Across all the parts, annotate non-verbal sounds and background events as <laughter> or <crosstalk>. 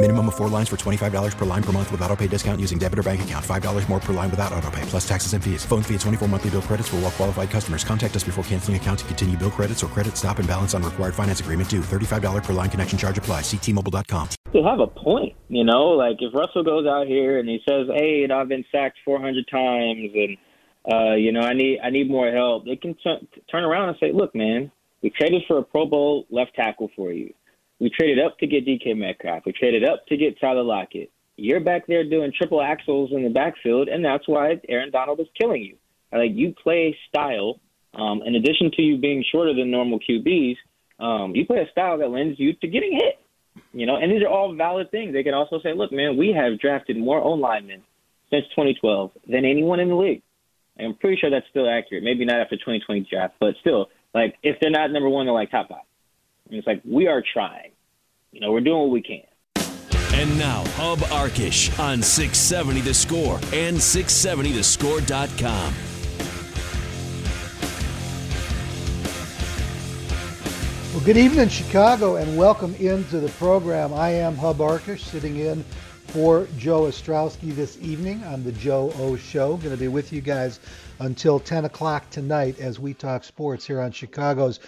Minimum of four lines for $25 per line per month with auto pay discount using debit or bank account. $5 more per line without auto pay, plus taxes and fees. Phone fee at 24 monthly bill credits for all well qualified customers. Contact us before canceling account to continue bill credits or credit stop and balance on required finance agreement due. $35 per line connection charge apply. Ctmobile.com. They have a point, you know. Like if Russell goes out here and he says, "Hey, you know, I've been sacked 400 times, and uh, you know, I need I need more help," they can t- turn around and say, "Look, man, we traded for a Pro Bowl left tackle for you. We traded up to get DK Metcalf. We traded up to get Tyler Lockett. You're back there doing triple axels in the backfield, and that's why Aaron Donald is killing you. Like you play style. Um, in addition to you being shorter than normal QBs, um, you play a style that lends you to getting hit. You know, and these are all valid things. They can also say, look, man, we have drafted more O linemen since 2012 than anyone in the league. I'm pretty sure that's still accurate. Maybe not after 2020 draft, but still, like if they're not number one, they're like top five. And it's like we are trying. You know, we're doing what we can. And now, Hub Arkush on 670 The Score and 670thescore.com. Well, good evening, Chicago, and welcome into the program. I am Hub Arkush, sitting in for Joe Ostrowski this evening on the Joe O Show. Going to be with you guys until 10 o'clock tonight as we talk sports here on Chicago's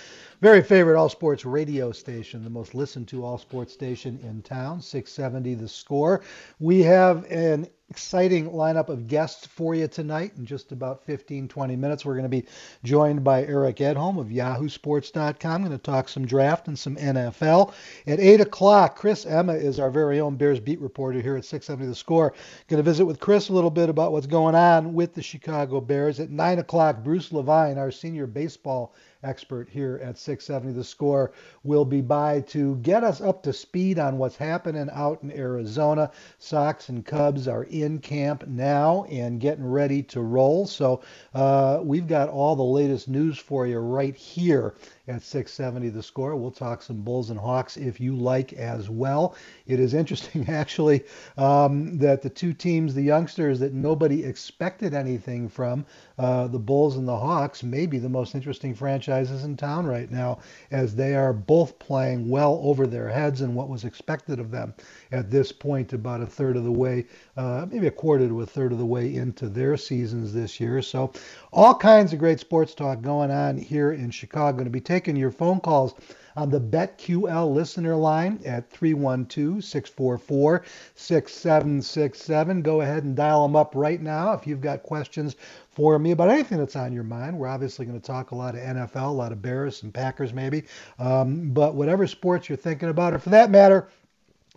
very favorite all sports radio station, the most listened to all sports station in town, 670 The Score. We have an exciting lineup of guests for you tonight. In just about 15, 20 minutes, we're going to be joined by Eric Edholm of YahooSports.com. Going to talk some draft and some NFL. At 8 o'clock, Chris Emma is our very own Bears beat reporter here at 670 The Score. Going to visit with Chris a little bit about what's going on with the Chicago Bears. At 9 o'clock, Bruce Levine, our senior baseball expert here at 670 The Score, will be by to get us up to speed on what's happening out in Arizona. Sox and Cubs are in camp now and getting ready to roll. So uh, we've got all the latest news for you right here at 670 the score. We'll talk some Bulls and Hawks if you like as well. It is interesting, <laughs> actually, um, that the two teams, the youngsters that nobody expected anything from, uh, the Bulls and the Hawks, may be the most interesting franchises in town right now, as they are both playing well over their heads and what was expected of them at this point, about a third of the way, uh, maybe a quarter to a third of the way into their seasons this year. So, all kinds of great sports talk going on here in Chicago. Going to be taking your phone calls on the BetQL listener line at 312-644-6767. Go ahead and dial them up right now if you've got questions for me about anything that's on your mind. We're obviously going to talk a lot of NFL, a lot of Bears and Packers maybe, um, but whatever sports you're thinking about, or for that matter,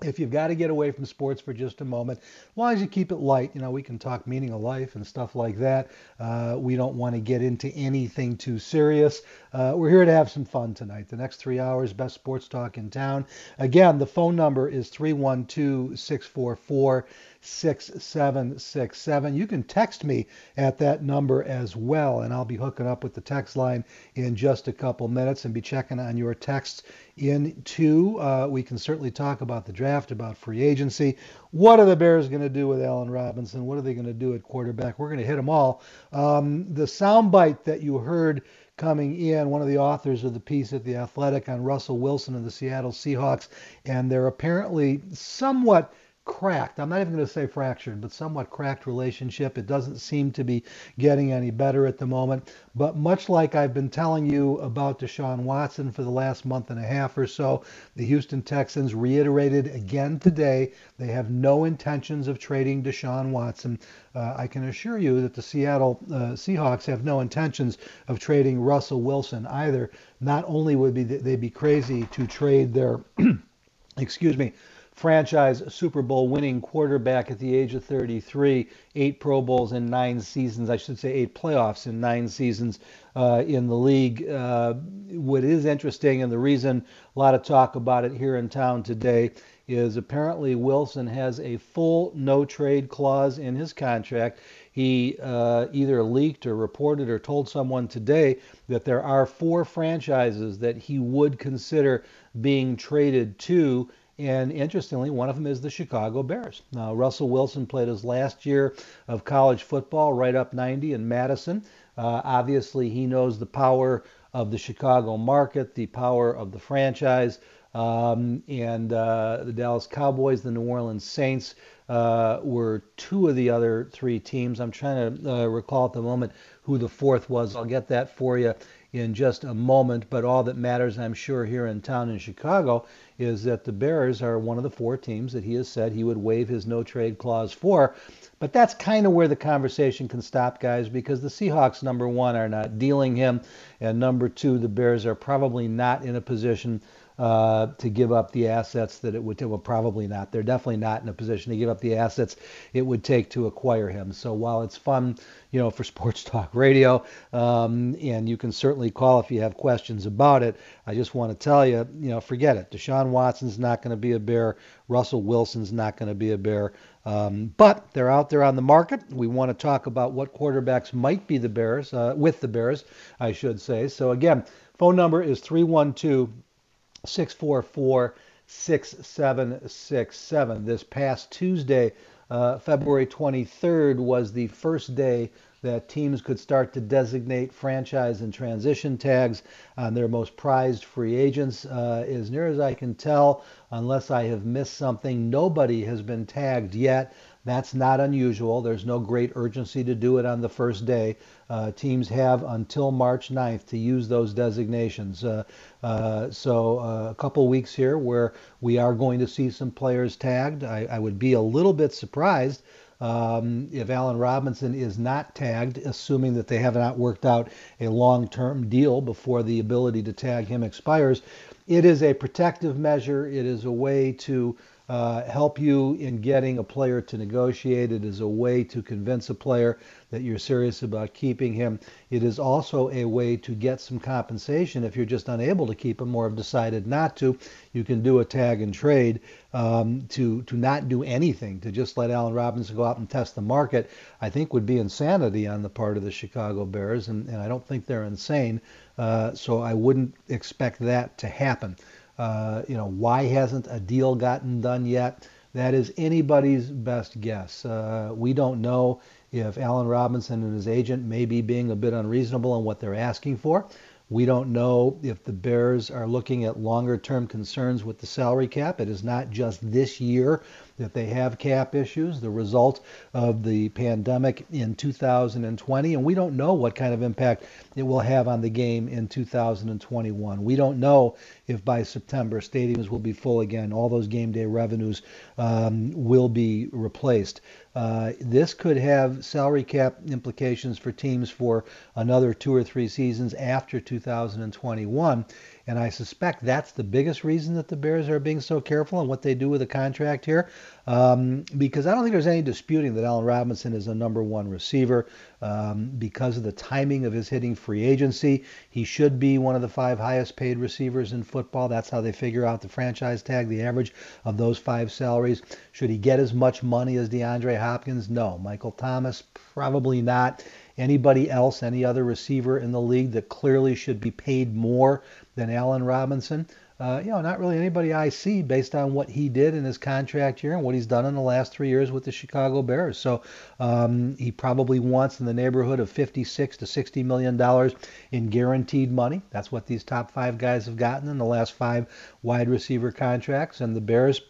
if you've got to get away from sports for just a moment, as long as you keep it light, you know, we can talk meaning of life and stuff like that. Uh, we don't want to get into anything too serious. Uh, we're here to have some fun tonight. The next three hours, best sports talk in town. Again, the phone number is 312 644 6767. You can text me at that number as well, and I'll be hooking up with the text line in just a couple minutes and be checking on your texts in two. Uh, we can certainly talk about the draft, about free agency. What are the Bears going to do with Allen Robinson? What are they going to do at quarterback? We're going to hit them all. Um, the soundbite that you heard coming in, one of the authors of the piece at The Athletic on Russell Wilson and the Seattle Seahawks, and they're apparently somewhat cracked. I'm not even going to say fractured, but somewhat cracked relationship. It doesn't seem to be getting any better at the moment. But much like I've been telling you about Deshaun Watson for the last month and a half or so, the Houston Texans reiterated again today they have no intentions of trading Deshaun Watson. Uh, I can assure you that the Seattle uh, Seahawks have no intentions of trading Russell Wilson either. Not only would be they be crazy to trade their <clears throat> excuse me franchise Super Bowl winning quarterback at the age of 33, eight Pro Bowls in nine seasons, I should say eight playoffs in nine seasons uh, in the league. Uh, what is interesting, and the reason a lot of talk about it here in town today, is apparently Wilson has a full no trade clause in his contract. He uh, either leaked or reported or told someone today that there are four franchises that he would consider being traded to and interestingly, one of them is the Chicago Bears. Now, Russell Wilson played his last year of college football right up 90 in Madison. Uh, obviously, he knows the power of the Chicago market, the power of the franchise, um, and uh, the Dallas Cowboys, the New Orleans Saints uh, were two of the other three teams. I'm trying to uh, recall at the moment who the fourth was. I'll get that for you in just a moment. But all that matters, I'm sure, here in town in Chicago is that the Bears are one of the four teams that he has said he would waive his no trade clause for. But that's kind of where the conversation can stop, guys, because the Seahawks, number one, are not dealing him. And number two, the Bears are probably not in a position uh, to give up the assets that it would take. Well, probably not. They're definitely not in a position to give up the assets it would take to acquire him. So while it's fun, you know, for <laughs> Sports Talk Radio, um, and you can certainly call if you have questions about it, I just want to tell you, you know, forget it. Deshaun Watson's not going to be a bear. Russell Wilson's not going to be a bear. Um, but they're out there on the market. We want to talk about what quarterbacks might be the Bears, uh, with the Bears, I should say. So again, phone number is 312 644 6767. This past Tuesday, uh, February 23rd, was the first day that teams could start to designate franchise and transition tags on their most prized free agents. Uh, as near as I can tell, unless I have missed something, nobody has been tagged yet. That's not unusual. There's no great urgency to do it on the first day. Uh, teams have until March 9th to use those designations. Uh, uh, so uh, a couple weeks here where we are going to see some players tagged. I, I would be a little bit surprised um, if Allen Robinson is not tagged, assuming that they have not worked out a long-term deal before the ability to tag him expires. It is a protective measure. It is a way to uh, help you in getting a player to negotiate. It is a way to convince a player that you're serious about keeping him. It is also a way to get some compensation if you're just unable to keep him or have decided not to. You can do a tag and trade um, to to not do anything to just let Allen Robinson go out and test the market. I think would be insanity on the part of the Chicago Bears, and, and I don't think they're insane. Uh, so I wouldn't expect that to happen. Uh, you know, why hasn't a deal gotten done yet? That is anybody's best guess. Uh, we don't know if Allen Robinson and his agent may be being a bit unreasonable on what they're asking for. We don't know if the Bears are looking at longer term concerns with the salary cap. It is not just this year that they have cap issues, the result of the pandemic in 2020, and we don't know what kind of impact it will have on the game in 2021. We don't know if by September stadiums will be full again, all those game day revenues um, will be replaced. Uh, this could have salary cap implications for teams for another two or three seasons after 2021. And I suspect that's the biggest reason that the Bears are being so careful on what they do with the contract here. Um, because I don't think there's any disputing that Allen Robinson is a number one receiver. Um, because of the timing of his hitting free agency, he should be one of the five highest paid receivers in football. That's how they figure out the franchise tag, the average of those five salaries. Should he get as much money as DeAndre Hopkins? No. Michael Thomas? Probably not anybody else, any other receiver in the league that clearly should be paid more than Allen Robinson. Uh, you know, not really anybody I see based on what he did in his contract year and what he's done in the last three years with the Chicago Bears. So um, he probably wants in the neighborhood of 56 to 60 million dollars in guaranteed money. That's what these top five guys have gotten in the last five wide receiver contracts, and the Bears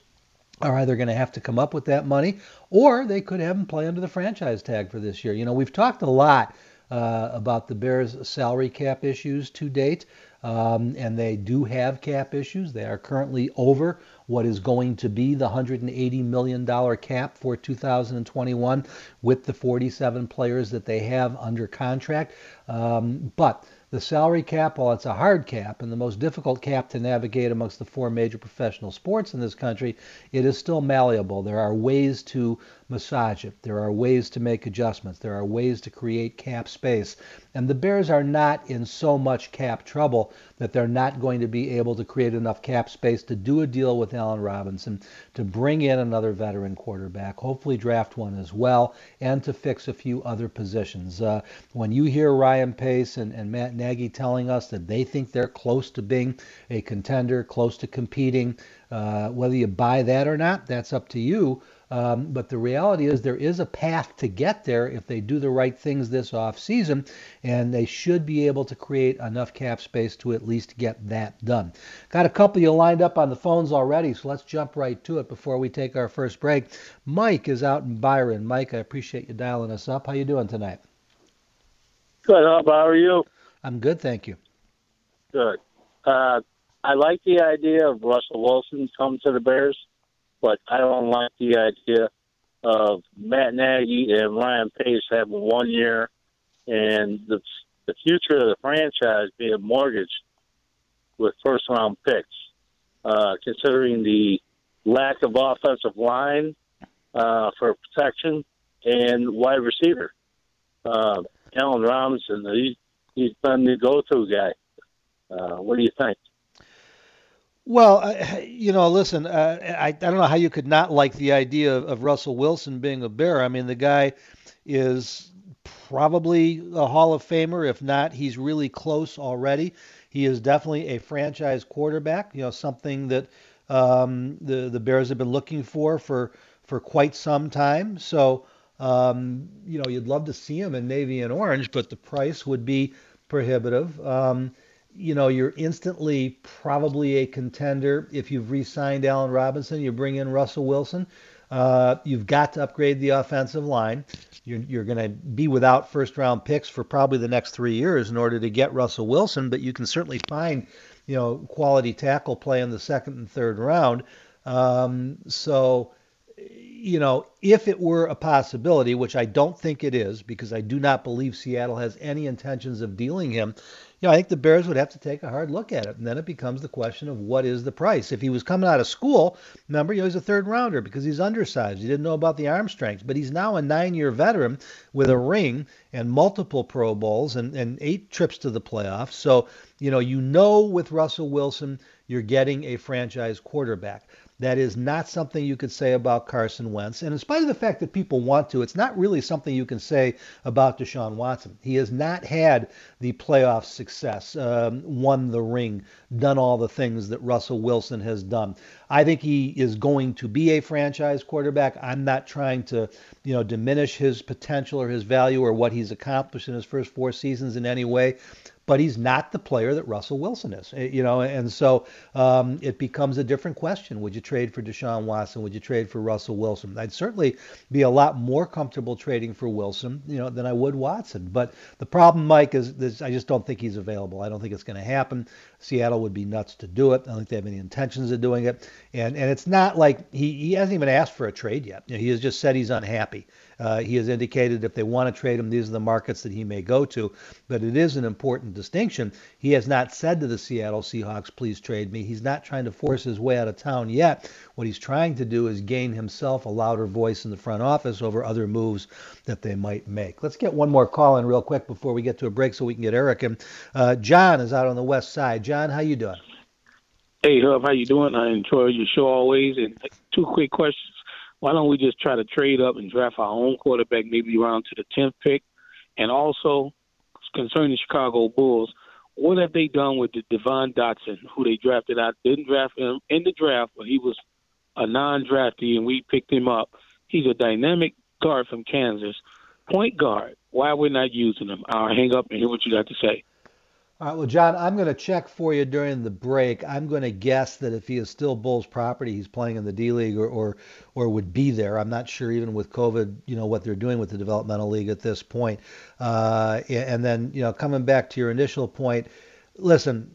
are either going to have to come up with that money or they could have him play under the franchise tag for this year. You know, we've talked a lot uh, about the Bears' salary cap issues to date, um, and they do have cap issues. They are currently over what is going to be the $180 million cap for 2021 with the 47 players that they have under contract. Um, but the salary cap, while it's a hard cap and the most difficult cap to navigate amongst the four major professional sports in this country, it is still malleable. There are ways to massage it. There are ways to make adjustments. There are ways to create cap space. And the Bears are not in so much cap trouble that they're not going to be able to create enough cap space to do a deal with Allen Robinson, to bring in another veteran quarterback, hopefully draft one as well, and to fix a few other positions. Uh, when you hear Ryan Pace and, and Matt Nagy telling us that they think they're close to being a contender, close to competing, uh, whether you buy that or not, that's up to you. Um, but the reality is there is a path to get there if they do the right things this off season, and they should be able to create enough cap space to at least get that done. Got a couple of you lined up on the phones already, so let's jump right to it before we take our first break. Mike is out in Byron. Mike, I appreciate you dialing us up. How you doing tonight? Good. How are you? I'm good, thank you. Good. Uh, I like the idea of Russell Wilson coming to the Bears but I don't like the idea of Matt Nagy and Ryan Pace having one year and the the future of the franchise being mortgaged with first round picks, uh, considering the lack of offensive line uh, for protection and wide receiver. Uh, Allen Robinson, he, he's been the go to guy. Uh, what do you think? Well, you know, listen, uh, I, I don't know how you could not like the idea of, of Russell Wilson being a Bear. I mean, the guy is probably a Hall of Famer. If not, he's really close already. He is definitely a franchise quarterback. You know, something that um, the the Bears have been looking for for for quite some time. So, um, you know, you'd love to see him in navy and orange, but the price would be prohibitive. Um, you know, you're instantly probably a contender if you've re-signed Allen Robinson. You bring in Russell Wilson. Uh, you've got to upgrade the offensive line. You're, you're going to be without first-round picks for probably the next three years in order to get Russell Wilson, but you can certainly find, you know, quality tackle play in the second and third round. Um, so, you know, if it were a possibility, which I don't think it is, because I do not believe Seattle has any intentions of dealing him, you know, I think the Bears would have to take a hard look at it. And then it becomes the question of what is the price. If he was coming out of school, remember, you know, he's a third rounder because he's undersized. He didn't know about the arm strength, but he's now a nine year veteran with a ring and multiple Pro Bowls and, and eight trips to the playoffs. So, you know, you know with Russell Wilson, you're getting a franchise quarterback. That is not something you could say about Carson Wentz. And in spite of the fact that people want to, it's not really something you can say about Deshaun Watson. He has not had the playoff success, um, won the ring, done all the things that Russell Wilson has done. I think he is going to be a franchise quarterback. I'm not trying to, you know, diminish his potential or his value or what he's accomplished in his first four seasons in any way but he's not the player that Russell Wilson is. Eh, you know, and so um, it becomes a different question. Would you trade for Deshaun Watson? Would you trade for Russell Wilson? I'd certainly be a lot more comfortable trading for Wilson, you know, than I would Watson. But the problem, Mike, is, is I just don't think he's available. I don't think it's going to happen. Seattle would be nuts to do it. I don't think they have any intentions of doing it. And and it's not like he, he hasn't even asked for a trade yet. You know, he has just said he's unhappy. Uh, he has indicated if they want to trade him, these are the markets that he may go to. But it is an important distinction. He has not said to the Seattle Seahawks, please trade me. He's not trying to force his way out of town yet. What he's trying to do is gain himself a louder voice in the front office over other moves that they might make. Let's get one more call in real quick before we get to a break so we can get Eric in. Uh, John is out on the west side. John, how you doing? Hey, Hub, how you doing? I enjoy your show always. And two quick questions why don't we just try to trade up and draft our own quarterback, maybe around to the tenth pick? And also, concerning the Chicago Bulls, what have they done with the Devon Dotson, who they drafted out? Didn't draft him in the draft, but he was a non-draftee, and we picked him up. He's a dynamic guard from Kansas, point guard. Why we're not using him? I'll hang up and hear what you got to say. All right, well, John, I'm going to check for you during the break. I'm going to guess that if he is still Bulls property, he's playing in the D League or, or or would be there. I'm not sure even with COVID, you know, what they're doing with the developmental league at this point. Uh, and then, you know, coming back to your initial point, listen,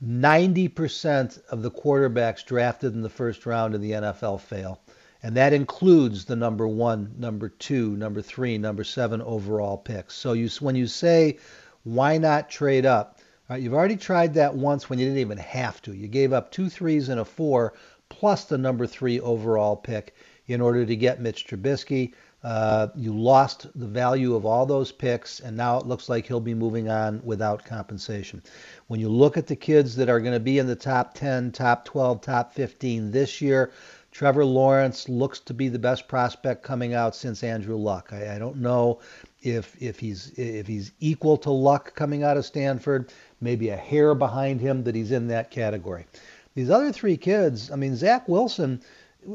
90% of the quarterbacks drafted in the first round in the NFL fail. And that includes the number one, number two, number three, number seven overall picks. So you, when you say, why not trade up? Right, you've already tried that once when you didn't even have to. You gave up two threes and a four plus the number three overall pick in order to get Mitch Trubisky. Uh, you lost the value of all those picks, and now it looks like he'll be moving on without compensation. When you look at the kids that are going to be in the top 10, top 12, top 15 this year, Trevor Lawrence looks to be the best prospect coming out since Andrew Luck. I, I, don't know if if he's if he's equal to Luck coming out of Stanford, maybe a hair behind him that he's in that category. These other three kids, I mean Zach Wilson,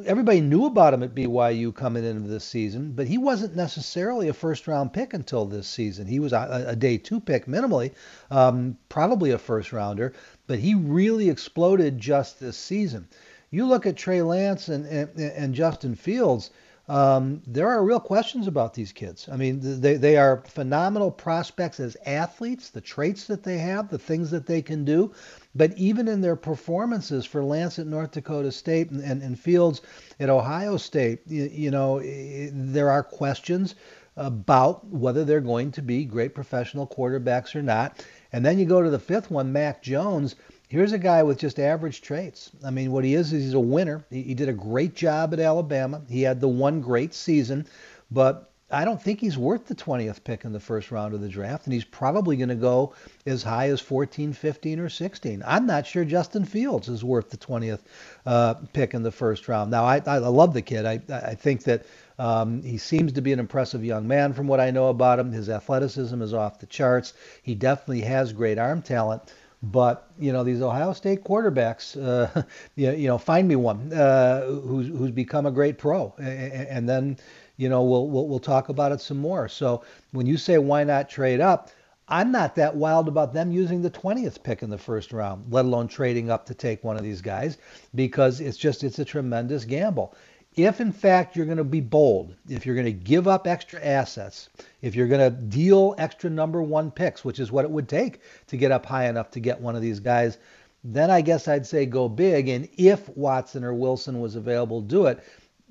everybody knew about him at BYU coming into this season, but he wasn't necessarily a first round pick until this season. He was a, a day two pick minimally, um, probably a first rounder, but he really exploded just this season. You look at Trey Lance and, and, and Justin Fields, um, there are real questions about these kids. I mean, they, they are phenomenal prospects as athletes, the traits that they have, the things that they can do. But even in their performances for Lance at North Dakota State and, and, and Fields at Ohio State, you, you know, there are questions about whether they're going to be great professional quarterbacks or not. And then you go to the fifth one, Mac Jones. Here's a guy with just average traits. I mean, what he is is he's a winner. He, he did a great job at Alabama. He had the one great season, but I don't think he's worth the 20th pick in the first round of the draft, and he's probably going to go as high as 14, 15, or 16. I'm not sure Justin Fields is worth the 20th uh, pick in the first round. Now, I, I love the kid. I, I think that um, he seems to be an impressive young man from what I know about him. His athleticism is off the charts. He definitely has great arm talent. But you know these Ohio State quarterbacks, uh, <laughs> you, know, find me one uh, who's who's become a great pro, and, and then you know we'll, we'll we'll talk about it some more. So when you say why not trade up, I'm not that wild about them using the 20th pick in the first round, let alone trading up to take one of these guys, because it's just it's a tremendous gamble if in fact you're going to be bold, if you're going to give up extra assets, if you're going to deal extra number one picks, which is what it would take to get up high enough to get one of these guys, then I guess I'd say go big. And if Watson or Wilson was available, do it.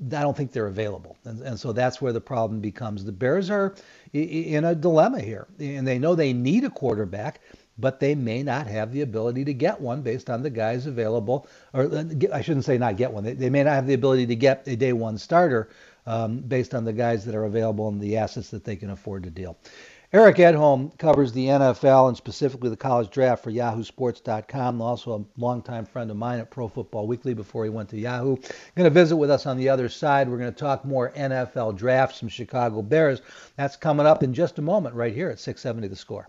I don't think they're available. And, and so that's where the problem becomes. The Bears are in a dilemma here, and they know they need a quarterback but they may not have the ability to get one based on the guys available. Or uh, I shouldn't say not get one. They, they may not have the ability to get a day one starter um, based on the guys that are available and the assets that they can afford to deal. Eric Edholm covers the NFL and specifically the college draft for YahooSports.com. Also a longtime friend of mine at Pro Football Weekly before he went to Yahoo. Going to visit with us on the other side. We're going to talk more NFL draft, some Chicago Bears. That's coming up in just a moment right here at 670 The Score.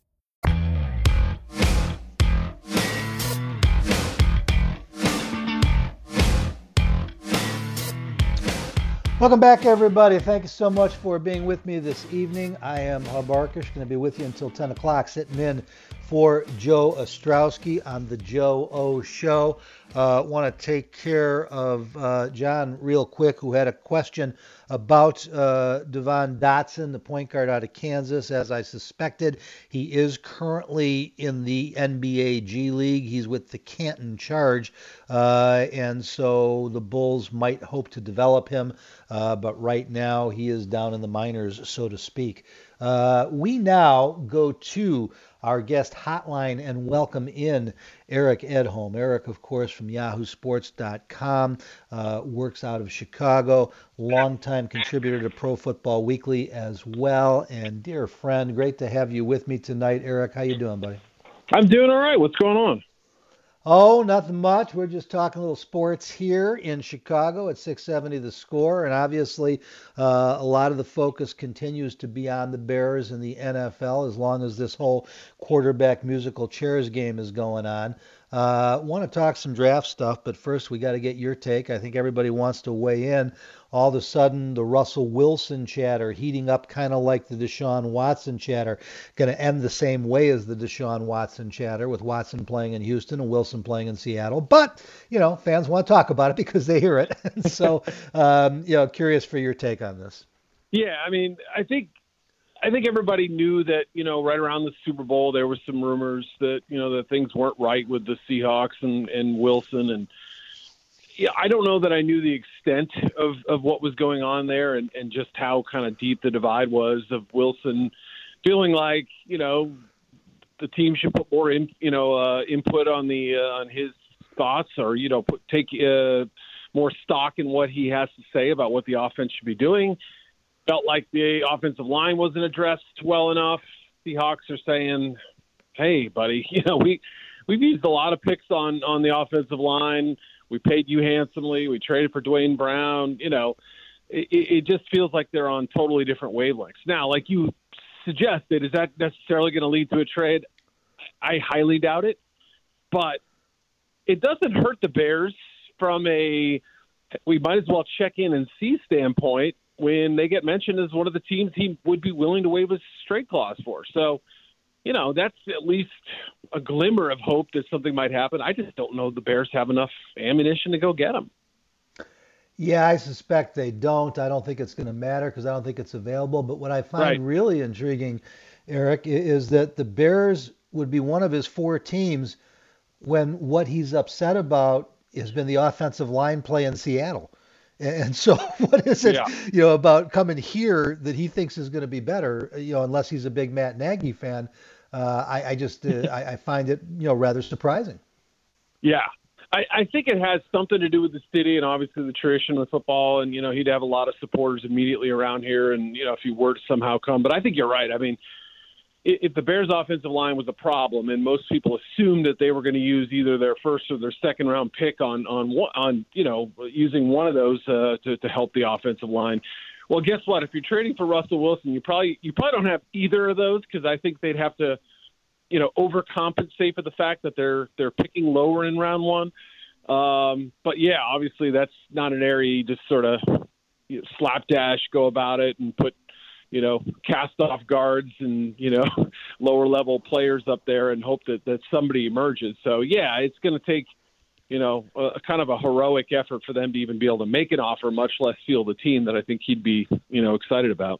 Welcome back, everybody. Thank you so much for being with me this evening. I am Hub Arkush, going to be with you until 10 o'clock, sitting in for Joe Ostrowski on the Joe O Show. Uh, Want to take care of uh, John real quick, who had a question about uh, Devon Dotson, the point guard out of Kansas. As I suspected, he is currently in the NBA G League. He's with the Canton Charge, uh, and so the Bulls might hope to develop him. Uh, but right now, he is down in the minors, so to speak. Uh, we now go to our guest hotline and welcome in Eric Edholm. Eric, of course, from yahoosports.com, uh, works out of Chicago, longtime contributor to Pro Football Weekly as well, and dear friend, great to have you with me tonight. Eric, how you doing, buddy? I'm doing all right. What's going on? Oh, nothing much. We're just talking a little sports here in Chicago at 670 the score. And obviously, uh, a lot of the focus continues to be on the Bears and the NFL as long as this whole quarterback musical chairs game is going on. Uh, Want to talk some draft stuff, but first we got to get your take. I think everybody wants to weigh in all of a sudden the Russell Wilson chatter heating up kind of like the Deshaun Watson chatter, going to end the same way as the Deshaun Watson chatter with Watson playing in Houston and Wilson playing in Seattle. But, you know, fans want to talk about it because they hear it. <laughs> so, um, you know, curious for your take on this. Yeah, I mean, I think I think everybody knew that, you know, right around the Super Bowl there were some rumors that, you know, that things weren't right with the Seahawks and, and Wilson and yeah, I don't know that I knew the extent of, of what was going on there and, and just how kind of deep the divide was of Wilson feeling like, you know, the team should put more in, you know, uh, input on the uh, on his thoughts or, you know, put, take uh, more stock in what he has to say about what the offense should be doing. Felt like the offensive line wasn't addressed well enough. The Hawks are saying, "Hey, buddy, <laughs> you know we we've used a lot of picks on on the offensive line. We paid you handsomely. We traded for Duane Brown. You know, it, it just feels like they're on totally different wavelengths. Now, like you suggested, is that necessarily going to lead to a trade? I highly doubt it. But it doesn't hurt the Bears from a we might as well check in and see standpoint when they get mentioned as one of the teams he would be willing to waive a straight clause for. So you know, that's at least a glimmer of hope that something might happen. I just don't know the Bears have enough ammunition to go get him. Yeah, I suspect they don't. I don't think it's going to matter because I don't think it's available. But what I find right. really intriguing, Eric, is that the Bears would be one of his four teams when what he's upset about has been the offensive line play in Seattle. And so, <laughs> what is it, yeah. you know, about coming here that he thinks is going to be better? You know, unless he's a big Matt Nagy fan, uh, I, I, just uh, <laughs> I, I, find it you know rather surprising. Yeah, I, I, think it has something to do with the city and obviously the tradition of football, and you know he'd have a lot of supporters immediately around here, and you know if he were to somehow come. But I think you're right. I mean, if the Bears' offensive line was a problem, and most people assumed that they were going to use either their first or their second round pick on on on you know using one of those uh, to to help the offensive line. Well, guess what? If you're trading for Russell Wilson, you probably you probably don't have either of those because I think they'd have to, you know, overcompensate for the fact that they're they're picking lower in round one. Um, but yeah, obviously that's not an area you just sort of you know, slapdash go about it and put you know cast off guards and you know <laughs> lower level players up there and hope that that somebody emerges. So yeah, it's going to take you know, a, kind of a heroic effort for them to even be able to make an offer, much less feel the team that I think he'd be, you know, excited about.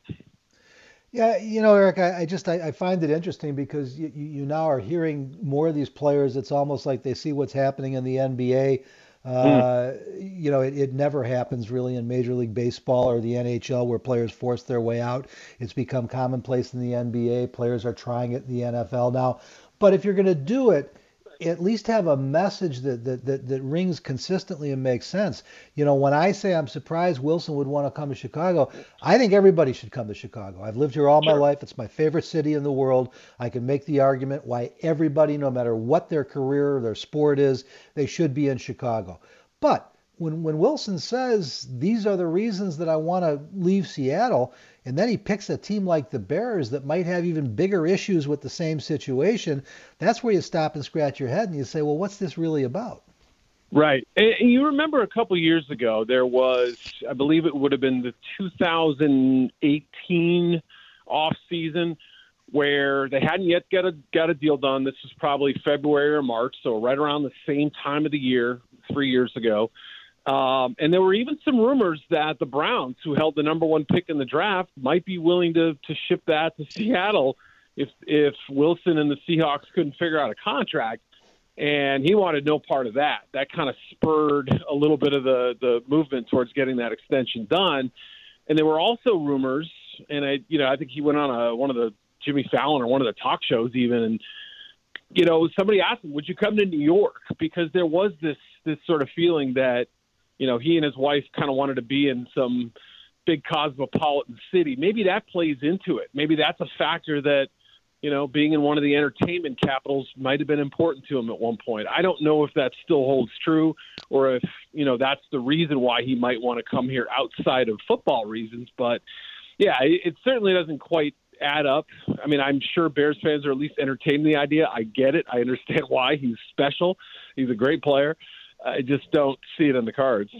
Yeah, you know, Eric, I, I just I, I, find it interesting because you, you now are hearing more of these players. It's almost like they see what's happening in the NBA. Uh, mm. You know, it, it never happens really in Major League Baseball or the NHL where players force their way out. It's become commonplace in the NBA. Players are trying it in the NFL now. But if you're going to do it, at least have a message that, that, that, that rings consistently and makes sense. You know, when I say I'm surprised Wilson would want to come to Chicago, I think everybody should come to Chicago. I've lived here all sure. my life. It's my favorite city in the world. I can make the argument why everybody, no matter what their career or their sport is, they should be in Chicago. But when, when Wilson says these are the reasons that I want to leave Seattle, and then he picks a team like the Bears that might have even bigger issues with the same situation. That's where you stop and scratch your head and you say, well, what's this really about? Right. And you remember a couple years ago, there was, I believe it would have been the 2018 off season where they hadn't yet got a got a deal done. This was probably February or March, so right around the same time of the year, three years ago. Um, and there were even some rumors that the Browns, who held the number one pick in the draft, might be willing to to ship that to <laughs> Seattle if if Wilson and the Seahawks couldn't figure out a contract. And he wanted no part of that. That kind of spurred a little bit of the the movement towards getting that extension done. And there were also rumors, and I, you know, I think he went on a one of the Jimmy Fallon or one of the talk shows even, and you know, somebody asked him, "Would you come to New York?" Because there was this this sort of feeling that you know, he and his wife kind of wanted to be in some big cosmopolitan city. Maybe that plays into it. Maybe that's a factor that, you know, being in one of the entertainment capitals might have been important to him at one point. I don't know if that still holds true or if, you know, that's the reason why he might want to come here outside of football reasons. But yeah, it, it certainly doesn't quite add up. I mean, I'm sure Bears fans are at least entertaining the idea. I get it. I understand <laughs> why. He's special. He's a great player. I just don't see it in the cards.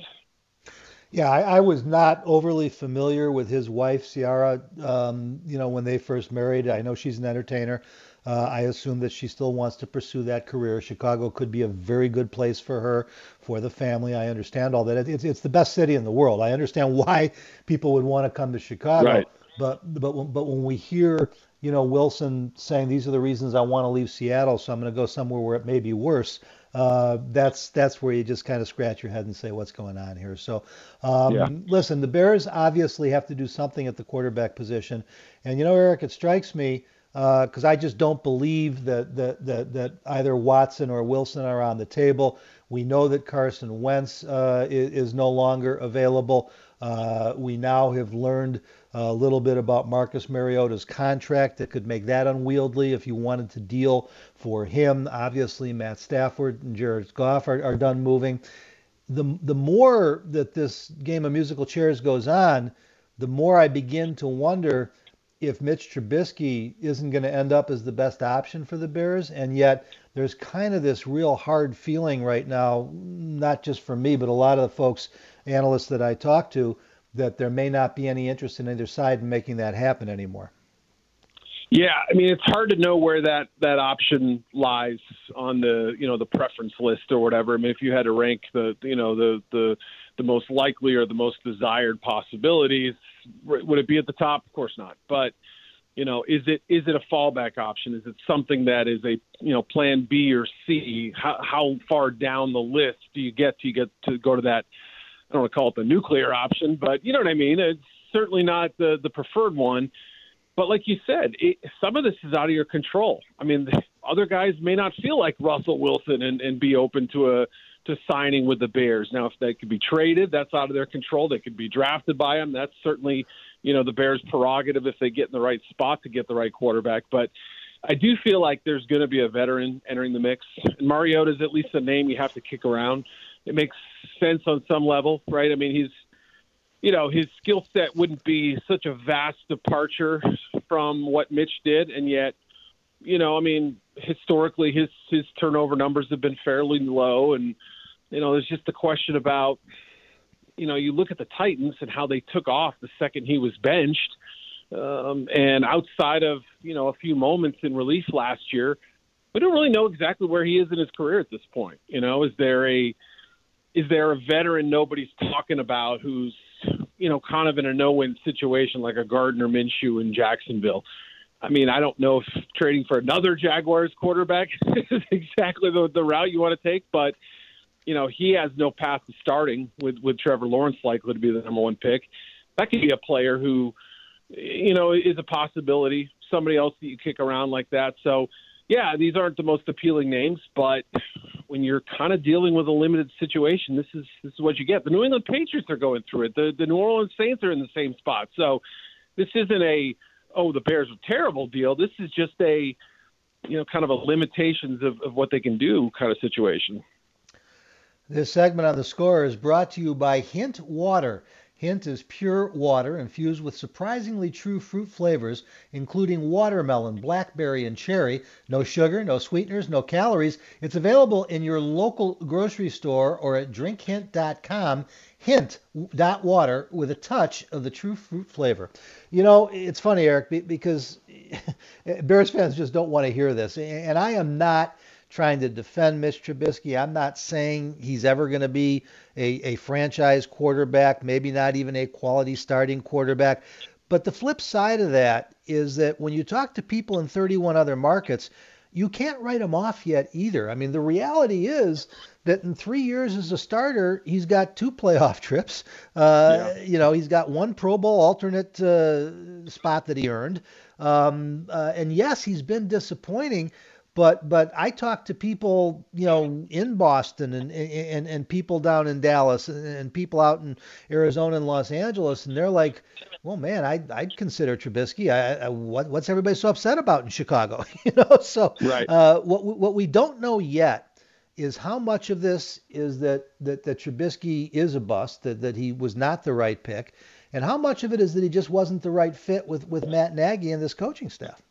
Yeah, I, I, was not overly familiar with his wife, Ciara. Um, you know, when they first married, I know she's an entertainer. Uh, I assume that she still wants to pursue that career. Chicago could be a very good place for her, for the family. I understand all that. It's, it's the best city in the world. I understand <laughs> why people would want to come to Chicago. Right. But but but when we hear you know Wilson saying these are the reasons I want to leave Seattle, so I'm going to go somewhere where it may be worse uh, that's that's where you just kind of scratch your head and say what's going on here. So, um, yeah. listen, the Bears obviously have to do something at the quarterback position, and you know, Eric, it strikes me because uh, I just don't believe that, that that that either Watson or Wilson are on the table. We know that Carson Wentz uh, is, is, no longer available. Uh, we now have learned a little bit about Marcus Mariota's contract that could make that unwieldy if you wanted to deal for him. Obviously, Matt Stafford and Jared Goff are, are done moving. The, the more that this game of musical chairs goes on, the more I begin to wonder if Mitch Trubisky isn't going to end up as the best option for the Bears. And yet, there's kind of this real hard feeling right now, not just for me, but a lot of the folks, analysts that I talk to, that there may not be any interest in either side in making that happen anymore. Yeah, I mean it's hard to know where that that option lies on the you know the preference list or whatever. I mean if you had to rank the you know the the the most likely or the most desired possibilities, would it be at the top? Of course not. But you know, is it is it a fallback option? Is it something that is a you know plan B or C? How how far down the list do you get? Do you get to go to that I don't want to call it the nuclear option, but you know what I mean. It's certainly not the the preferred one. But like you said, it, some of this is out of your control. I mean, <laughs> other guys may not feel like Russell Wilson and, and be open to a to signing with the Bears. Now, if they could be traded, that's out of their control. They could be drafted by them. That's certainly you know the Bears' prerogative if they get in the right spot to get the right quarterback. But I do feel like there's going to be a veteran entering the mix. And Mariota is at least a name you have to kick around it makes sense on some level, right? I mean, he's you know his skill set wouldn't be such a vast departure from what Mitch did, and yet you know, I mean, historically his his turnover numbers have been fairly low, and you know, there's just a question about you know, you look at the Titans and how they took off the second he was benched. Um, and outside of you know a few moments in relief last year, we don't really know exactly where he is in his career at this point. You know, is there a is there a veteran nobody's talking about who's you know, kind of in a no-win situation like a Gardner Minshew in Jacksonville. I mean, I don't know if trading for another Jaguars quarterback <laughs> is exactly the, the route you want to take, but you know, he has no path to starting with with Trevor Lawrence likely to be the number one pick. That could be a player who, you know, is a possibility. Somebody else that you kick around like that. So, yeah, these aren't the most appealing names, but when you're kind of dealing with a limited situation, this is this is what you get. The New England Patriots are going through it. The the New Orleans Saints are in the same spot. So, this isn't a oh, the Bears are terrible deal. This is just a, you know, kind of a limitations of, of what they can do kind of situation. This segment on the score is brought to you by Hint Water. Hint is pure water infused with surprisingly true fruit flavors, including watermelon, blackberry, and cherry. No sugar, no sweeteners, no calories. It's available in your local grocery store or at drinkhint.com. Hint dot water with a touch of the true fruit flavor. You know, it's funny, Eric, because <laughs> Bears fans just don't want to hear this, and I am not trying to defend Mitch Trubisky. I'm not saying he's ever going to be a, a franchise quarterback, maybe not even a quality starting quarterback. But the flip side of that is that when you talk to people in 31 other markets, you can't write him off yet either. I mean, the reality is that in three years as a starter, he's got two <laughs> playoff trips. Uh, yeah. You know, he's got one Pro Bowl alternate uh, spot that he earned. Um, uh, and yes, he's been disappointing, but but I talk to people, you know, in Boston and and, and people down in Dallas and, people out in Arizona and Los Angeles, and they're like, well, man, I I'd consider Trubisky. I, I, what what's everybody so upset about in Chicago? <laughs> you know, so right. uh, what what we don't know yet is how much of this is that that that Trubisky is a bust, that that he was not the right pick, and how much of it is that he just wasn't the right fit with with Matt Nagy and this coaching staff.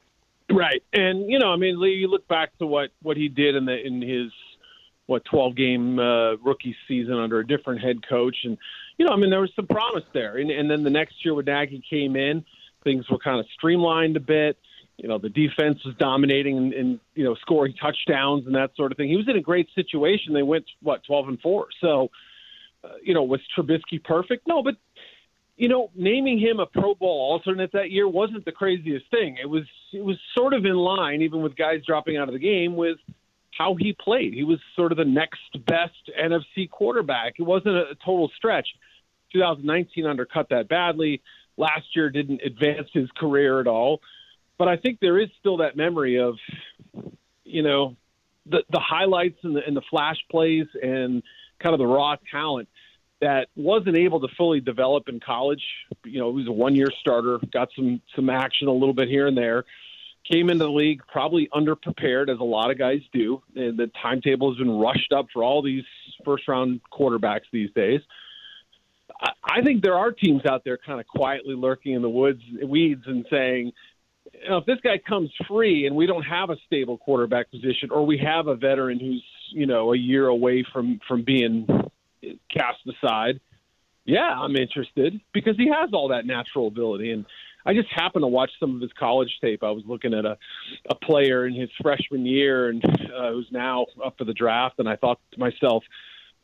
Right, and you know, I mean, you look back to what what he did in the in his what 12 game uh, rookie season under a different head coach, and you know, I mean, there was some promise there, and, and then the next year when Nagy came in, things were kind of streamlined a bit. You know, the defense was dominating and, and you know scoring touchdowns and that sort of thing. He was in a great situation. They went what 12 and four. So, uh, you know, was Trubisky perfect? No, but you know, naming him a Pro Bowl alternate that year wasn't the craziest thing. It was it was sort of in line, even with guys dropping out of the game, with how he played. He was sort of the next best NFC quarterback. It wasn't a total stretch. 2019 undercut that badly. Last year didn't advance his career at all. But I think there is still that memory of, you know, the the highlights and the and the flash plays and kind of the raw talent that wasn't able to fully develop in college. You know, he was a one year starter, got some some action a little bit here and there. Came into the league probably underprepared, as a lot of guys do. And the timetable has been rushed up for all these first round quarterbacks these days. I, I think there are teams out there kind of quietly lurking in the woods, weeds, and saying, you know, if this guy comes free and we don't have a stable quarterback position, or we have a veteran who's you know a year away from from being cast aside, yeah, I'm interested because he has all that natural ability. And I just happened to watch some of his college tape. I was looking at a, a player in his freshman year and uh, who's now up for the draft. And I thought to myself,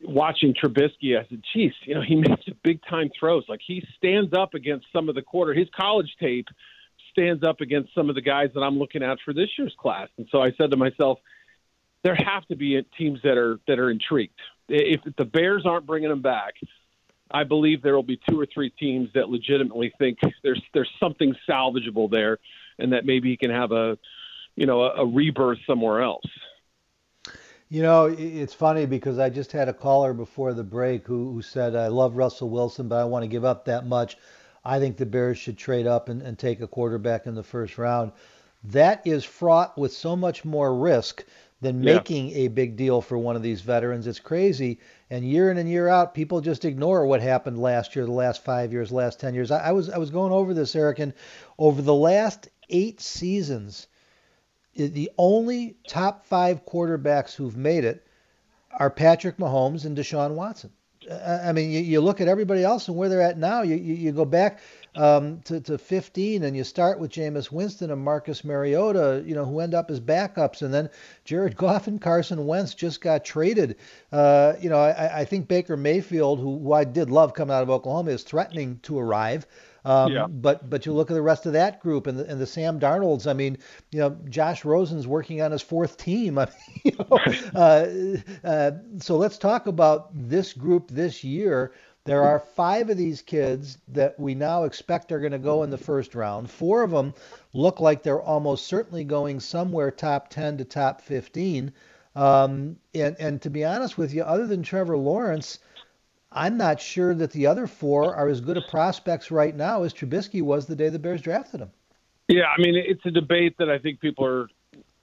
watching Trubisky, I said, geez, you know, he <laughs> makes big time throws. Like he stands up against some of the quarter. His college tape stands up against some of the guys that I'm looking at for this year's class. And so I said to myself, there have to be teams that are that are intrigued if the Bears aren't bringing him back, I believe there will be two or three teams that legitimately think there's there's something salvageable there, and that maybe he can have a, you know, a, a rebirth somewhere else. You know, it's funny because I just had a caller before the break who, who said, I love Russell Wilson, but I want to give up that much. I think the Bears should trade up and, and take a quarterback in the first round. That is fraught with so much more risk than yeah. making a big deal for one of these veterans. It's crazy. And year in and year out, people just ignore what happened last year, the last five years, last ten years. I, I was I was going over this, Eric, and over the last eight seasons, the only top five quarterbacks who've made it are Patrick Mahomes and Deshaun Watson. I mean, you, you look at everybody else and where they're at now. You, you, you go back um, to, to 15, and you start with Jameis Winston and Marcus Mariota, you know, who end up as backups, and then Jared <laughs> Goff and Carson Wentz just got traded. Uh, you know, I, I think Baker Mayfield, who, who I did love coming out of Oklahoma, is threatening to arrive. Um, yeah. But but you look at the rest of that group and the, and the Sam Darnolds. I mean, you know, Josh Rosen's working on his fourth team. <laughs> I mean, you know, <laughs> uh, uh, so let's talk about this group this year. There are five of these kids that we now expect are going to go in the first round. Four of them look like they're almost certainly going somewhere top 10 to top 15. Um, and, and to be honest with you, other than Trevor Lawrence, I'm not sure that the other four are as good a prospects right now as Trubisky was the day the Bears drafted him. Yeah, I mean, it's a debate that I think people are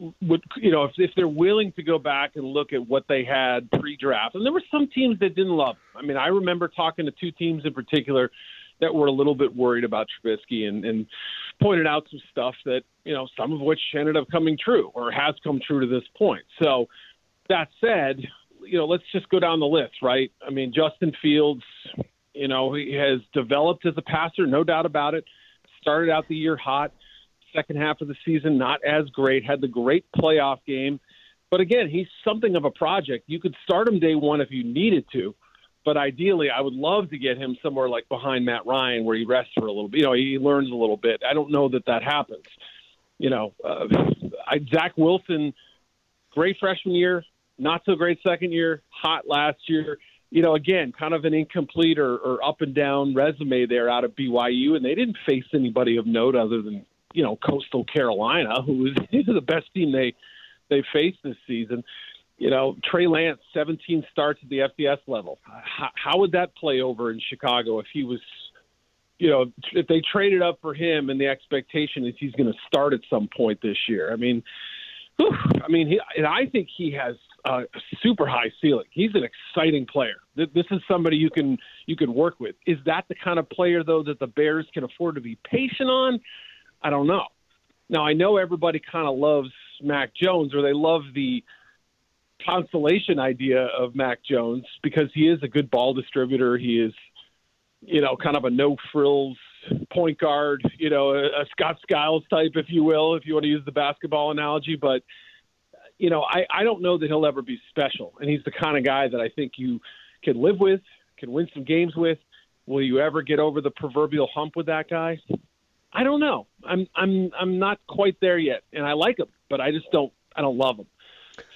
would you know if if they're willing to go back and look at what they had pre-draft, and there were some teams that didn't love. Him. I mean, I remember talking to two teams in particular that were a little bit worried about Trubisky and and pointed out some stuff that you know some of which ended up coming true or has come true to this point. So that said, you know, let's just go down the list, right? I mean, Justin Fields, you know, he has developed as a passer, no doubt about it. Started out the year hot. Second half of the season, not as great. Had the great playoff game. But again, he's something of a project. You could start him day one if you needed to. But ideally, I would love to get him somewhere like behind Matt Ryan where he rests for a little bit. You know, he learns a little bit. I don't know that that happens. You know, uh, I, Zach Wilson, great freshman year, not so great second year, hot last year. You know, again, kind of an incomplete or, or up and down resume there out of BYU, and they didn't face anybody of note other than you know Coastal Carolina, who is <laughs> the best team they they faced this season. You know, Trey Lance, 17 starts at the FBS level. How, how would that play over in Chicago if he was, you know, if they traded up for him and the expectation is he's going to start at some point this year? I mean, whew, I mean, he, and I think he has a super high ceiling. He's an exciting player. This is somebody you can you can work with. Is that the kind of player though that the Bears can afford to be patient on? I don't know. Now I know everybody kind of loves Mac Jones or they love the consolation idea of Mac Jones because he is a good ball distributor. He is, you know, kind of a no frills point guard, you know, a, a Scott Skiles type, if you will, if you want to use the basketball analogy. But you know, I, I don't know that he'll ever be special. And he's the kind of guy that I think you can live with, can win some games with. Will you ever get over the proverbial hump with that guy? I don't know. I'm I'm I'm not quite there yet, and I like him, but I just don't I don't love him.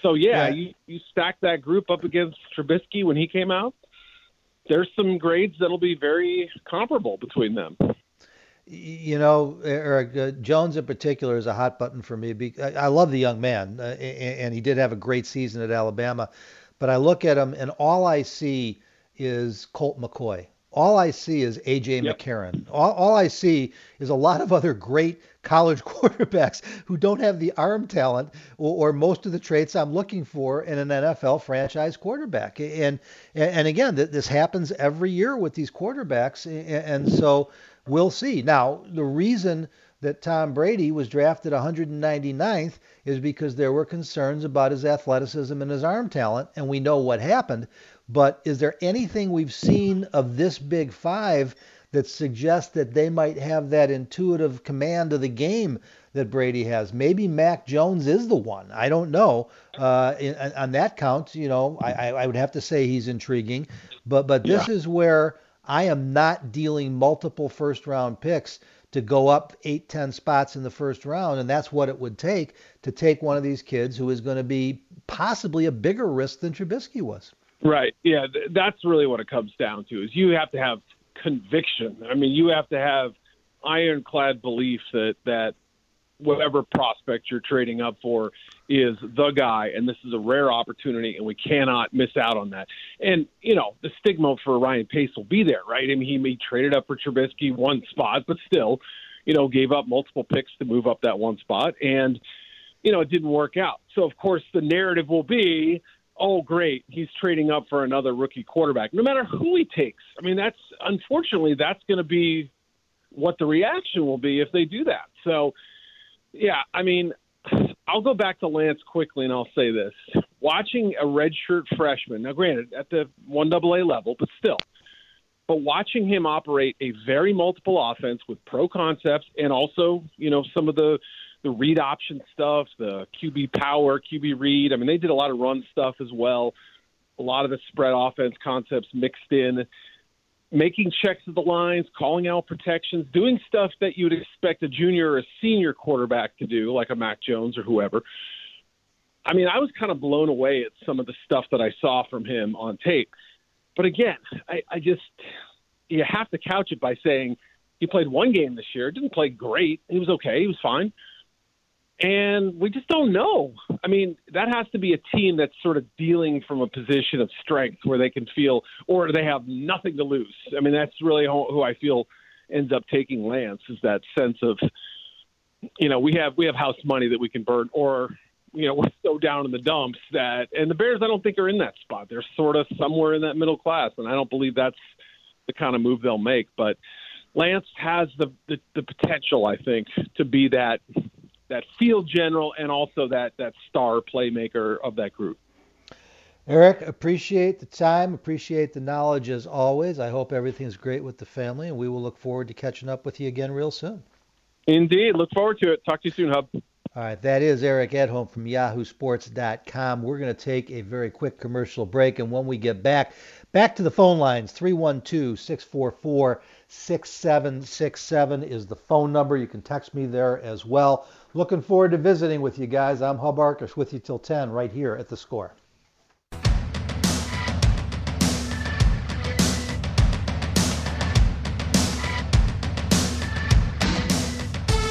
So yeah, yeah. you you stack that group up against Trubisky when he came out. There's some grades that'll be very comparable between them you know, Eric uh, Jones in particular is a hot button for me. I love the young man, uh, and he did have a great season at Alabama. But I look at him, and all I see is Colt McCoy. All I see is AJ yep. McCarron. All, all I see is a lot of other great college <laughs> quarterbacks who don't have the arm talent or, or, most of the traits I'm looking for in an NFL franchise quarterback. And and again, this happens every year with these quarterbacks, and so We'll see. Now, the reason that Tom Brady was drafted 199th is because there were concerns about his athleticism and his arm talent, and we know what happened. But is there anything we've seen of this Big Five that suggests that they might have that intuitive command of the game that Brady has? Maybe Mac Jones is the one. I don't know. Uh, in, on that count, you know, I, I would have to say he's intriguing. But but this yeah. is where I am not dealing multiple first round picks to go up eight, ten spots in the first round, and that's what it would take to take one of these kids who is going to be possibly a bigger risk than Trubisky was. Right. Yeah, that's really what it comes down to. Is you have to have conviction. I mean, you have to have ironclad belief that that whatever prospect you're trading up for is the guy, and this is a rare opportunity, and we cannot miss out on that. And you know, the stigma for Ryan Pace will be there, right? I mean, he, he traded up for Trubisky one spot, but still, you know, gave up multiple picks to move up that one spot, and you know, it didn't work out. So of course, the narrative will be. Oh, great! He's trading up for another rookie quarterback. No matter who he takes, I mean, that's unfortunately that's going to be what the reaction will be if they do that. So, yeah, I mean, I'll go back to Lance quickly, and I'll say this: watching a redshirt freshman, now granted at the one AA level, but still, But watching him operate a very multiple offense with pro concepts and also, you know, some of the the read option stuff, the QB power, QB read. I mean, they did a lot of run stuff as well. A lot of the spread offense concepts mixed in, making checks at the lines, calling out protections, doing stuff that you would expect a junior or a senior quarterback to do, like a Mac Jones or whoever. I mean, I was kind of blown away at some of the stuff that I saw from him on tape. But again, I, I just you have to couch it by saying he played one game this year. Didn't play great. He was okay. He was fine. And we just don't know. I mean, that has to be a team that's sort of dealing from a position of strength where they can feel, or they have nothing to lose. I mean, that's really who I feel ends up taking Lance is that sense of, you know, we have we have house money that we can burn, or you know, we're so down in the dumps that, and the Bears, I don't think are in that spot. They're sort of somewhere in that middle class, and I don't believe that's the kind of move they'll make. But Lance has the the, the potential, I think, to be that that field general and also that that star playmaker of that group. Eric, appreciate the time, appreciate the knowledge as always. I hope everything's great with the family, and we will look forward to catching up with you again real soon. Indeed. Look forward to it. Talk to you soon, Hub. All right, that is Eric Edholm from yahoosports.com. We're going to take a very quick commercial break, and when we get back, back to the phone lines 312 644 6767 is the phone number. You can text me there as well. Looking forward to visiting with you guys. I'm Hub Arkush with you till 10 right here at the score.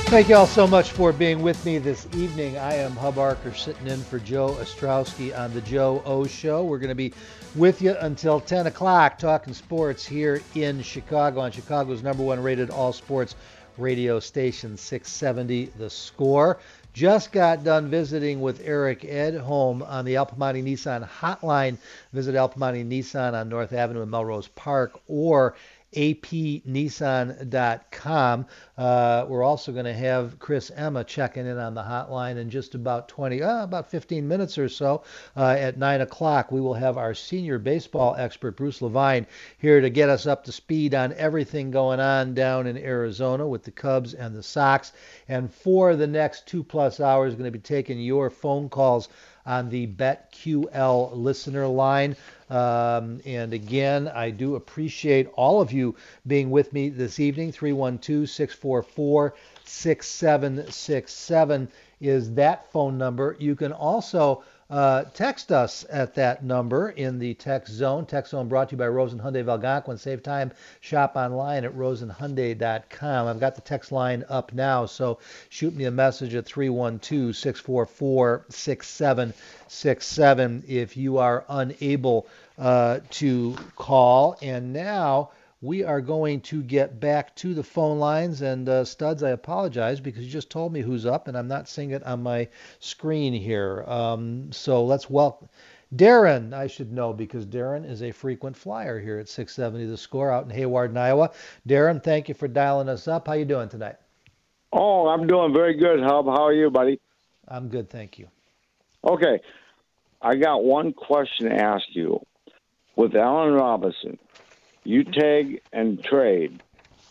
Thank you all so much for being with me this evening. I am Hub Arkush sitting in for Joe Ostrowski on the Joe O Show. We're going to be with you until 10 o'clock talking sports here in Chicago on Chicago's number one rated all sports radio station 670 The Score. Just got done visiting with Eric Edholm on the Al Piemonte Nissan hotline. Visit Al Piemonte Nissan on North Avenue in Melrose Park or apnissan.com. Uh, we're also going to have Chris Emma checking in on the hotline in just about 20, uh, about 15 minutes or so. Uh, at 9 o'clock, we will have our senior baseball expert, Bruce Levine, here to get us up to speed on everything going on down in Arizona with the Cubs and the Sox. And for the next two plus hours, going to be taking your phone calls on the BetQL listener line. Um, and again, I do appreciate all of you being with me this evening. 312 644 6767 is that phone number. You can also uh, text us at that number in the text zone. Text zone brought to you by Rosen Hyundai Algonquin. Save time. Shop online at rosenhyundai.com. I've got the text line up now, so shoot me a message at 312 644 6767 if you are unable uh, to call. And now we are going to get back to the phone lines. And uh, Studs, I apologize because you just told me who's up, and I'm not seeing it on my screen here. Um, so let's welcome. Darren, I should know because Darren is a frequent flyer here at 670 The Score out in Hayward, Iowa. Darren, thank you for dialing us up. How you doing tonight? Oh, I'm doing very good, Hub. How are you, buddy? I'm good, thank you. Okay, I got one question to ask you. With Allen Robinson, you tag and trade.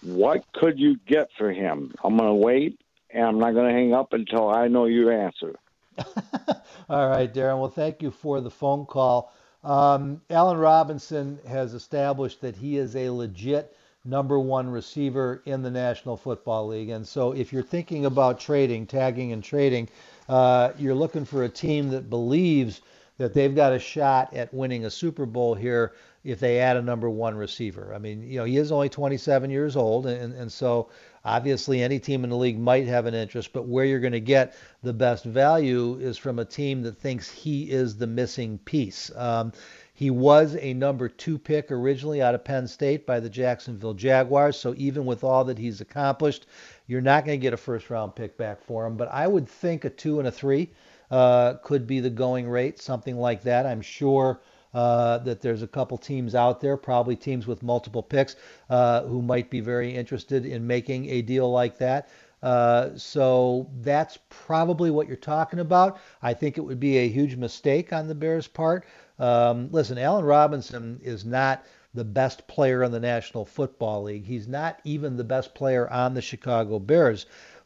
What could you get for him? I'm going to wait, and I'm not going to hang up until I know your answer. <laughs> All right, Darren. Well, thank you for the phone call. Um, Allen Robinson has established that he is a legit number one receiver in the National Football League. And so if you're thinking about trading, tagging and trading, uh, you're looking for a team that believes that they've got a shot at winning a Super Bowl here if they add a number one receiver. I mean, you know, he is only 27 years old, and, and so obviously any team in the league might have an interest, but where you're going to get the best value is from a team that thinks he is the missing piece. Um, he was a number two pick originally out of Penn State by the Jacksonville Jaguars, so even with all that he's accomplished, you're not going to get a first round pick back for him. But I would think a two and a three uh, could be the going rate, something like that. I'm sure uh, that there's a couple teams out there, probably teams with multiple picks, uh, who might be very interested in making a deal like that. Uh, so that's probably what you're talking about. I think it would be a huge mistake on the Bears' part. Um, listen, Allen Robinson is not the best player in the National Football League. He's not even the best player on the Chicago Bears.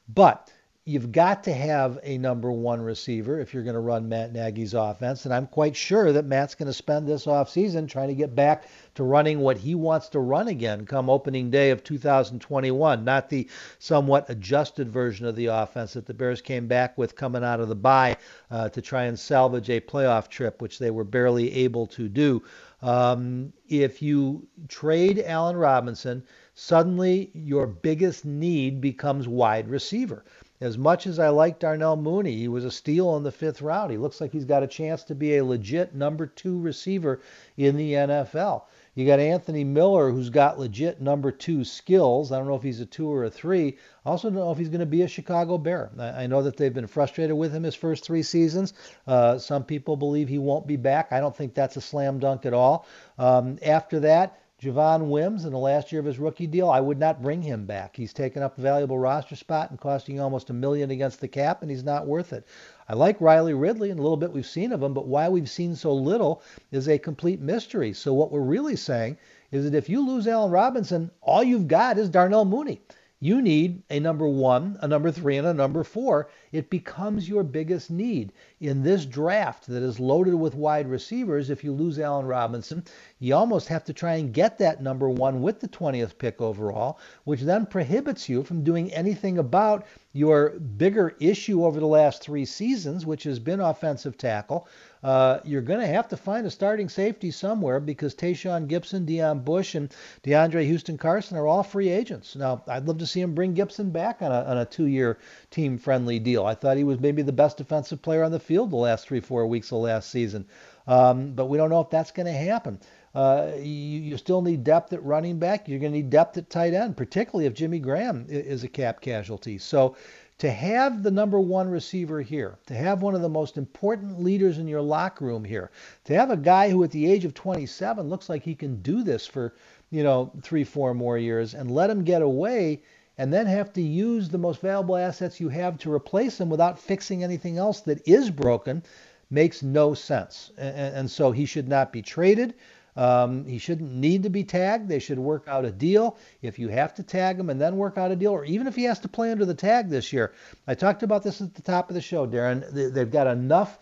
But you've got to have a number one receiver if you're going to run Matt Nagy's offense. And I'm quite sure that Matt's going to spend this offseason trying to get back to running what he wants to run again come opening day of 2021, not the somewhat adjusted version of the offense that the Bears came back with coming out of the bye uh, to try and salvage a playoff trip, which they were barely able to do. Um, if you trade Allen Robinson, suddenly your biggest need becomes wide receiver. As much as I like Darnell Mooney, he was a steal in the fifth round. He looks like he's got a chance to be a legit number two receiver in the NFL. You got Anthony Miller, who's got legit number two skills. I don't know if he's a two or a three. I also don't know if he's going to be a Chicago Bear. I know that they've been frustrated with him his first three seasons. Uh, some people believe he won't be back. I don't think that's a slam dunk at all. Um, after that, Javon Wims in the last year of his rookie deal, I would not bring him back. He's taken up a valuable roster spot and costing you almost a million against the cap, and he's not worth it. I like Riley Ridley and a little bit we've seen of him, but why we've seen so little is a complete mystery. So what we're really saying is that if you lose Allen Robinson, all you've got is Darnell Mooney. You need a number one, a number three, and a number four. It becomes your biggest need in this draft that is loaded with wide receivers. If you lose Allen Robinson, you almost have to try and get that number one with the 20th pick overall, which then prohibits you from doing anything about your bigger issue over the last three seasons, which has been offensive tackle. Uh, you're going to have to find a starting safety somewhere because Tashaun Gipson, Deon Bush, and DeAndre Houston Carson are all free agents. Now, I'd love to see him bring Gibson back on a, on a two year team friendly deal. I thought he was maybe the best defensive player on the field the last three, four weeks of last season. Um, but we don't know if that's going to happen. Uh, you, you, still need depth at running back. You're going to need depth at tight end, particularly if Jimmy Graham is a cap casualty. So to have the number one receiver here, to have one of the most important leaders in your locker room here, to have a guy who at the age of 27 looks like he can do this for, you know, three, four more years and let him get away and then have to use the most valuable assets you have to replace him without fixing anything else that is broken makes no sense. And, and so he should not be traded. Um, he shouldn't need to be tagged. They should work out a deal. If you have to tag him and then work out a deal, or even if he has to play under the tag this year. I talked about this at the top of the show, Darren. They've got enough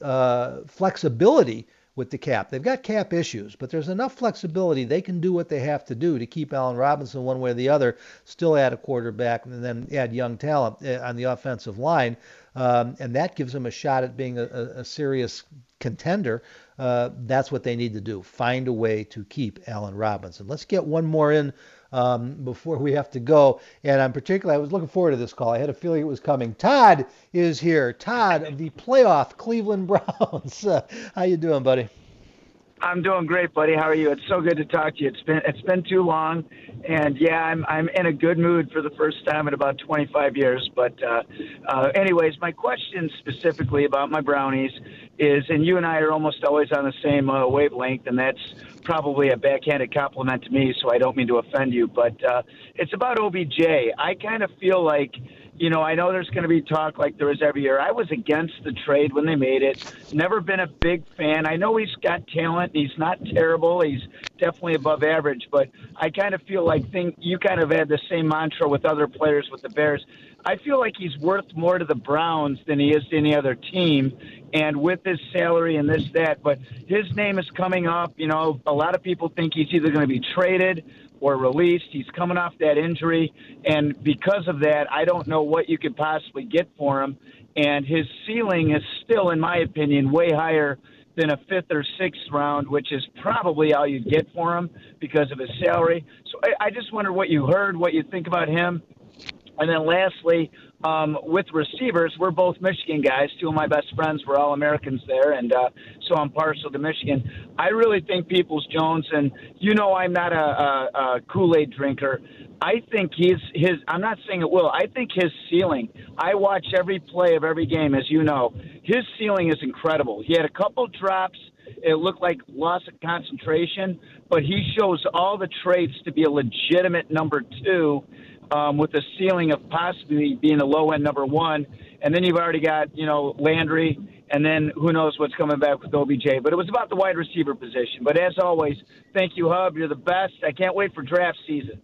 uh, flexibility with the cap. They've got cap issues, but there's enough flexibility. They can do what they have to do to keep Allen Robinson one way or the other, still add a quarterback, and then add young talent uh, on the offensive line. Um, and that gives them a shot at being a, a serious contender uh, that's what they need to do. Find a way to keep Allen Robinson. Let's get one more in um, before we have to go. And I'm particularly, I was looking forward to this call. I had a feeling it was coming. Todd is here. Todd of the playoff Cleveland <laughs> Browns. Uh, <laughs> how you doing, buddy? I'm doing great, buddy. How are you? It's so good to talk to you. It's been it's been too long, and yeah, I'm I'm in a good mood for the first time in about 25 years. But uh, uh, anyways, my question specifically about my brownies is, and you and I are almost always on the same uh, wavelength, and that's probably a backhanded compliment to me. So I don't mean to offend you, but uh, it's about OBJ. I kind of feel like you know, I know there's going to be talk like there is every year. I was against the trade when they made it. Never been a big fan. I know he's got talent. He's not terrible. He's definitely above average. But I kind of feel like think you kind of had the same mantra with other players with the Bears. I feel like he's worth more to the Browns than he is to any other team. And with his salary and this, that, but his name is coming up. You know, a lot of people think he's either going to be traded or released. He's coming off that injury, and because of that, I don't know what you could possibly get for him. And his ceiling is still, in my opinion, way higher than a fifth or sixth round, which is probably all you'd get for him because of his salary. So I, I just wonder what you heard, what you think about him. And then lastly, um, with receivers, we're both Michigan guys. Two of my best friends were all Americans there, and uh, so I'm partial to Michigan. I really think Peoples Jones, and you know I'm not a, a, a Kool Aid drinker. I think he's his. I'm not saying it will. I think his ceiling. I watch every play of every game, as you know. His ceiling is incredible. He had a couple drops. It looked like loss of concentration, but he shows all the traits to be a legitimate number two um, with a ceiling of possibly being a low end number one. And then you've already got, you know, Landry and then who knows what's coming back with OBJ. But it was about the wide receiver position. But as always, thank you, Hub. You're the best. I can't wait for draft season.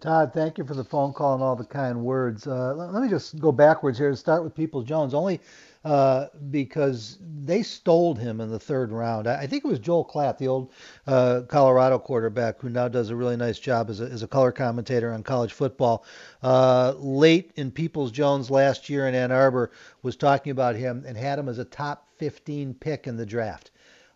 Todd, thank you for the phone call and all the kind words. Uh, let, me just go backwards here and start with Peoples Jones, only uh, because they stole him in the third round. I, I think it was Joel Klatt, the old uh, Colorado quarterback, who now does a really nice job as a, as a color commentator on college football. Uh, late in Peoples Jones last year in Ann Arbor was talking about him and had him as a top 15 pick in the draft.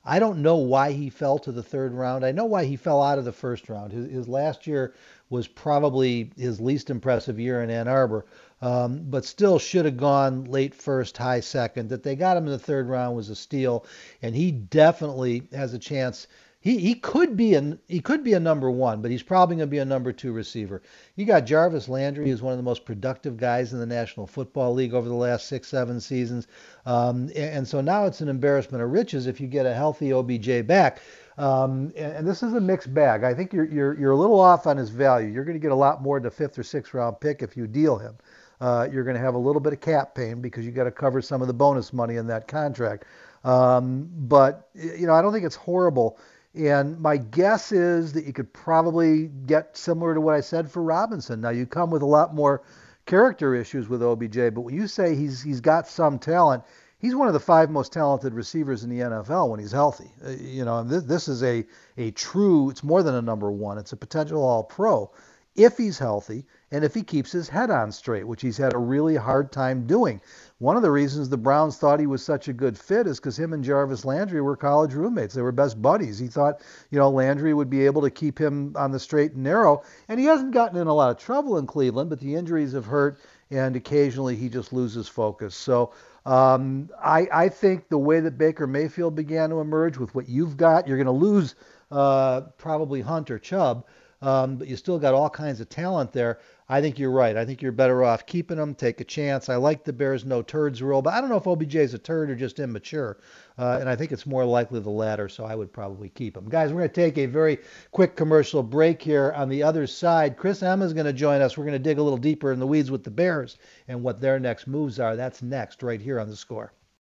I don't know why he fell to the third round. I know why he fell out of the first round. His, his last year was probably his least impressive year in Ann Arbor, um, but still should have gone late first, high second. That they got him in the third round was a steal, and he definitely has a chance. He, he could be a he could be a number one, but he's probably going to be a number two receiver. You got Jarvis Landry, who's one of the most productive guys in the National Football League over the last six seven seasons, um, and, so now it's an embarrassment of riches if you get a healthy OBJ back. Um, and, and, this is a mixed bag. I think you're, you're, you're a little off on his value. You're going to get a lot more than a fifth or sixth round pick if you deal him. Uh, you're going to have a little bit of cap pain because you got to cover some of the bonus money in that contract. Um, but you know, I don't think it's horrible. And my guess is that you could probably get similar to what I said for Robinson. Now you come with a lot more character issues with OBJ, but when you say he's he's got some talent, he's one of the five most talented receivers in the NFL when he's healthy. Uh, you know, this, this is a a true. It's more than a number one. It's a potential All Pro if he's healthy and if he keeps his head on straight, which he's had a really hard time doing. One of the reasons the Browns thought he was such a good fit is because him and Jarvis Landry were college roommates. They were best buddies. He thought, you know, Landry would be able to keep him on the straight and narrow. And he hasn't gotten in a lot of trouble in Cleveland, but the injuries have hurt, and occasionally he just loses focus. So um, I, I, think the way that Baker Mayfield began to emerge with what you've got, you're going to lose uh, probably Hunter Chubb, um, but you still got all kinds of talent there. I think you're right. I think you're better off keeping him, take a chance. I like the Bears no turds rule, but I don't know if OBJ is a turd or just immature. Uh, and I think it's more likely the latter, so I would probably keep him. Guys, we're going to take a very quick commercial break here. On the other side, Chris Emma is going to join us. We're going to dig a little deeper in the weeds with the Bears and what their next moves are. That's next, right here on the score.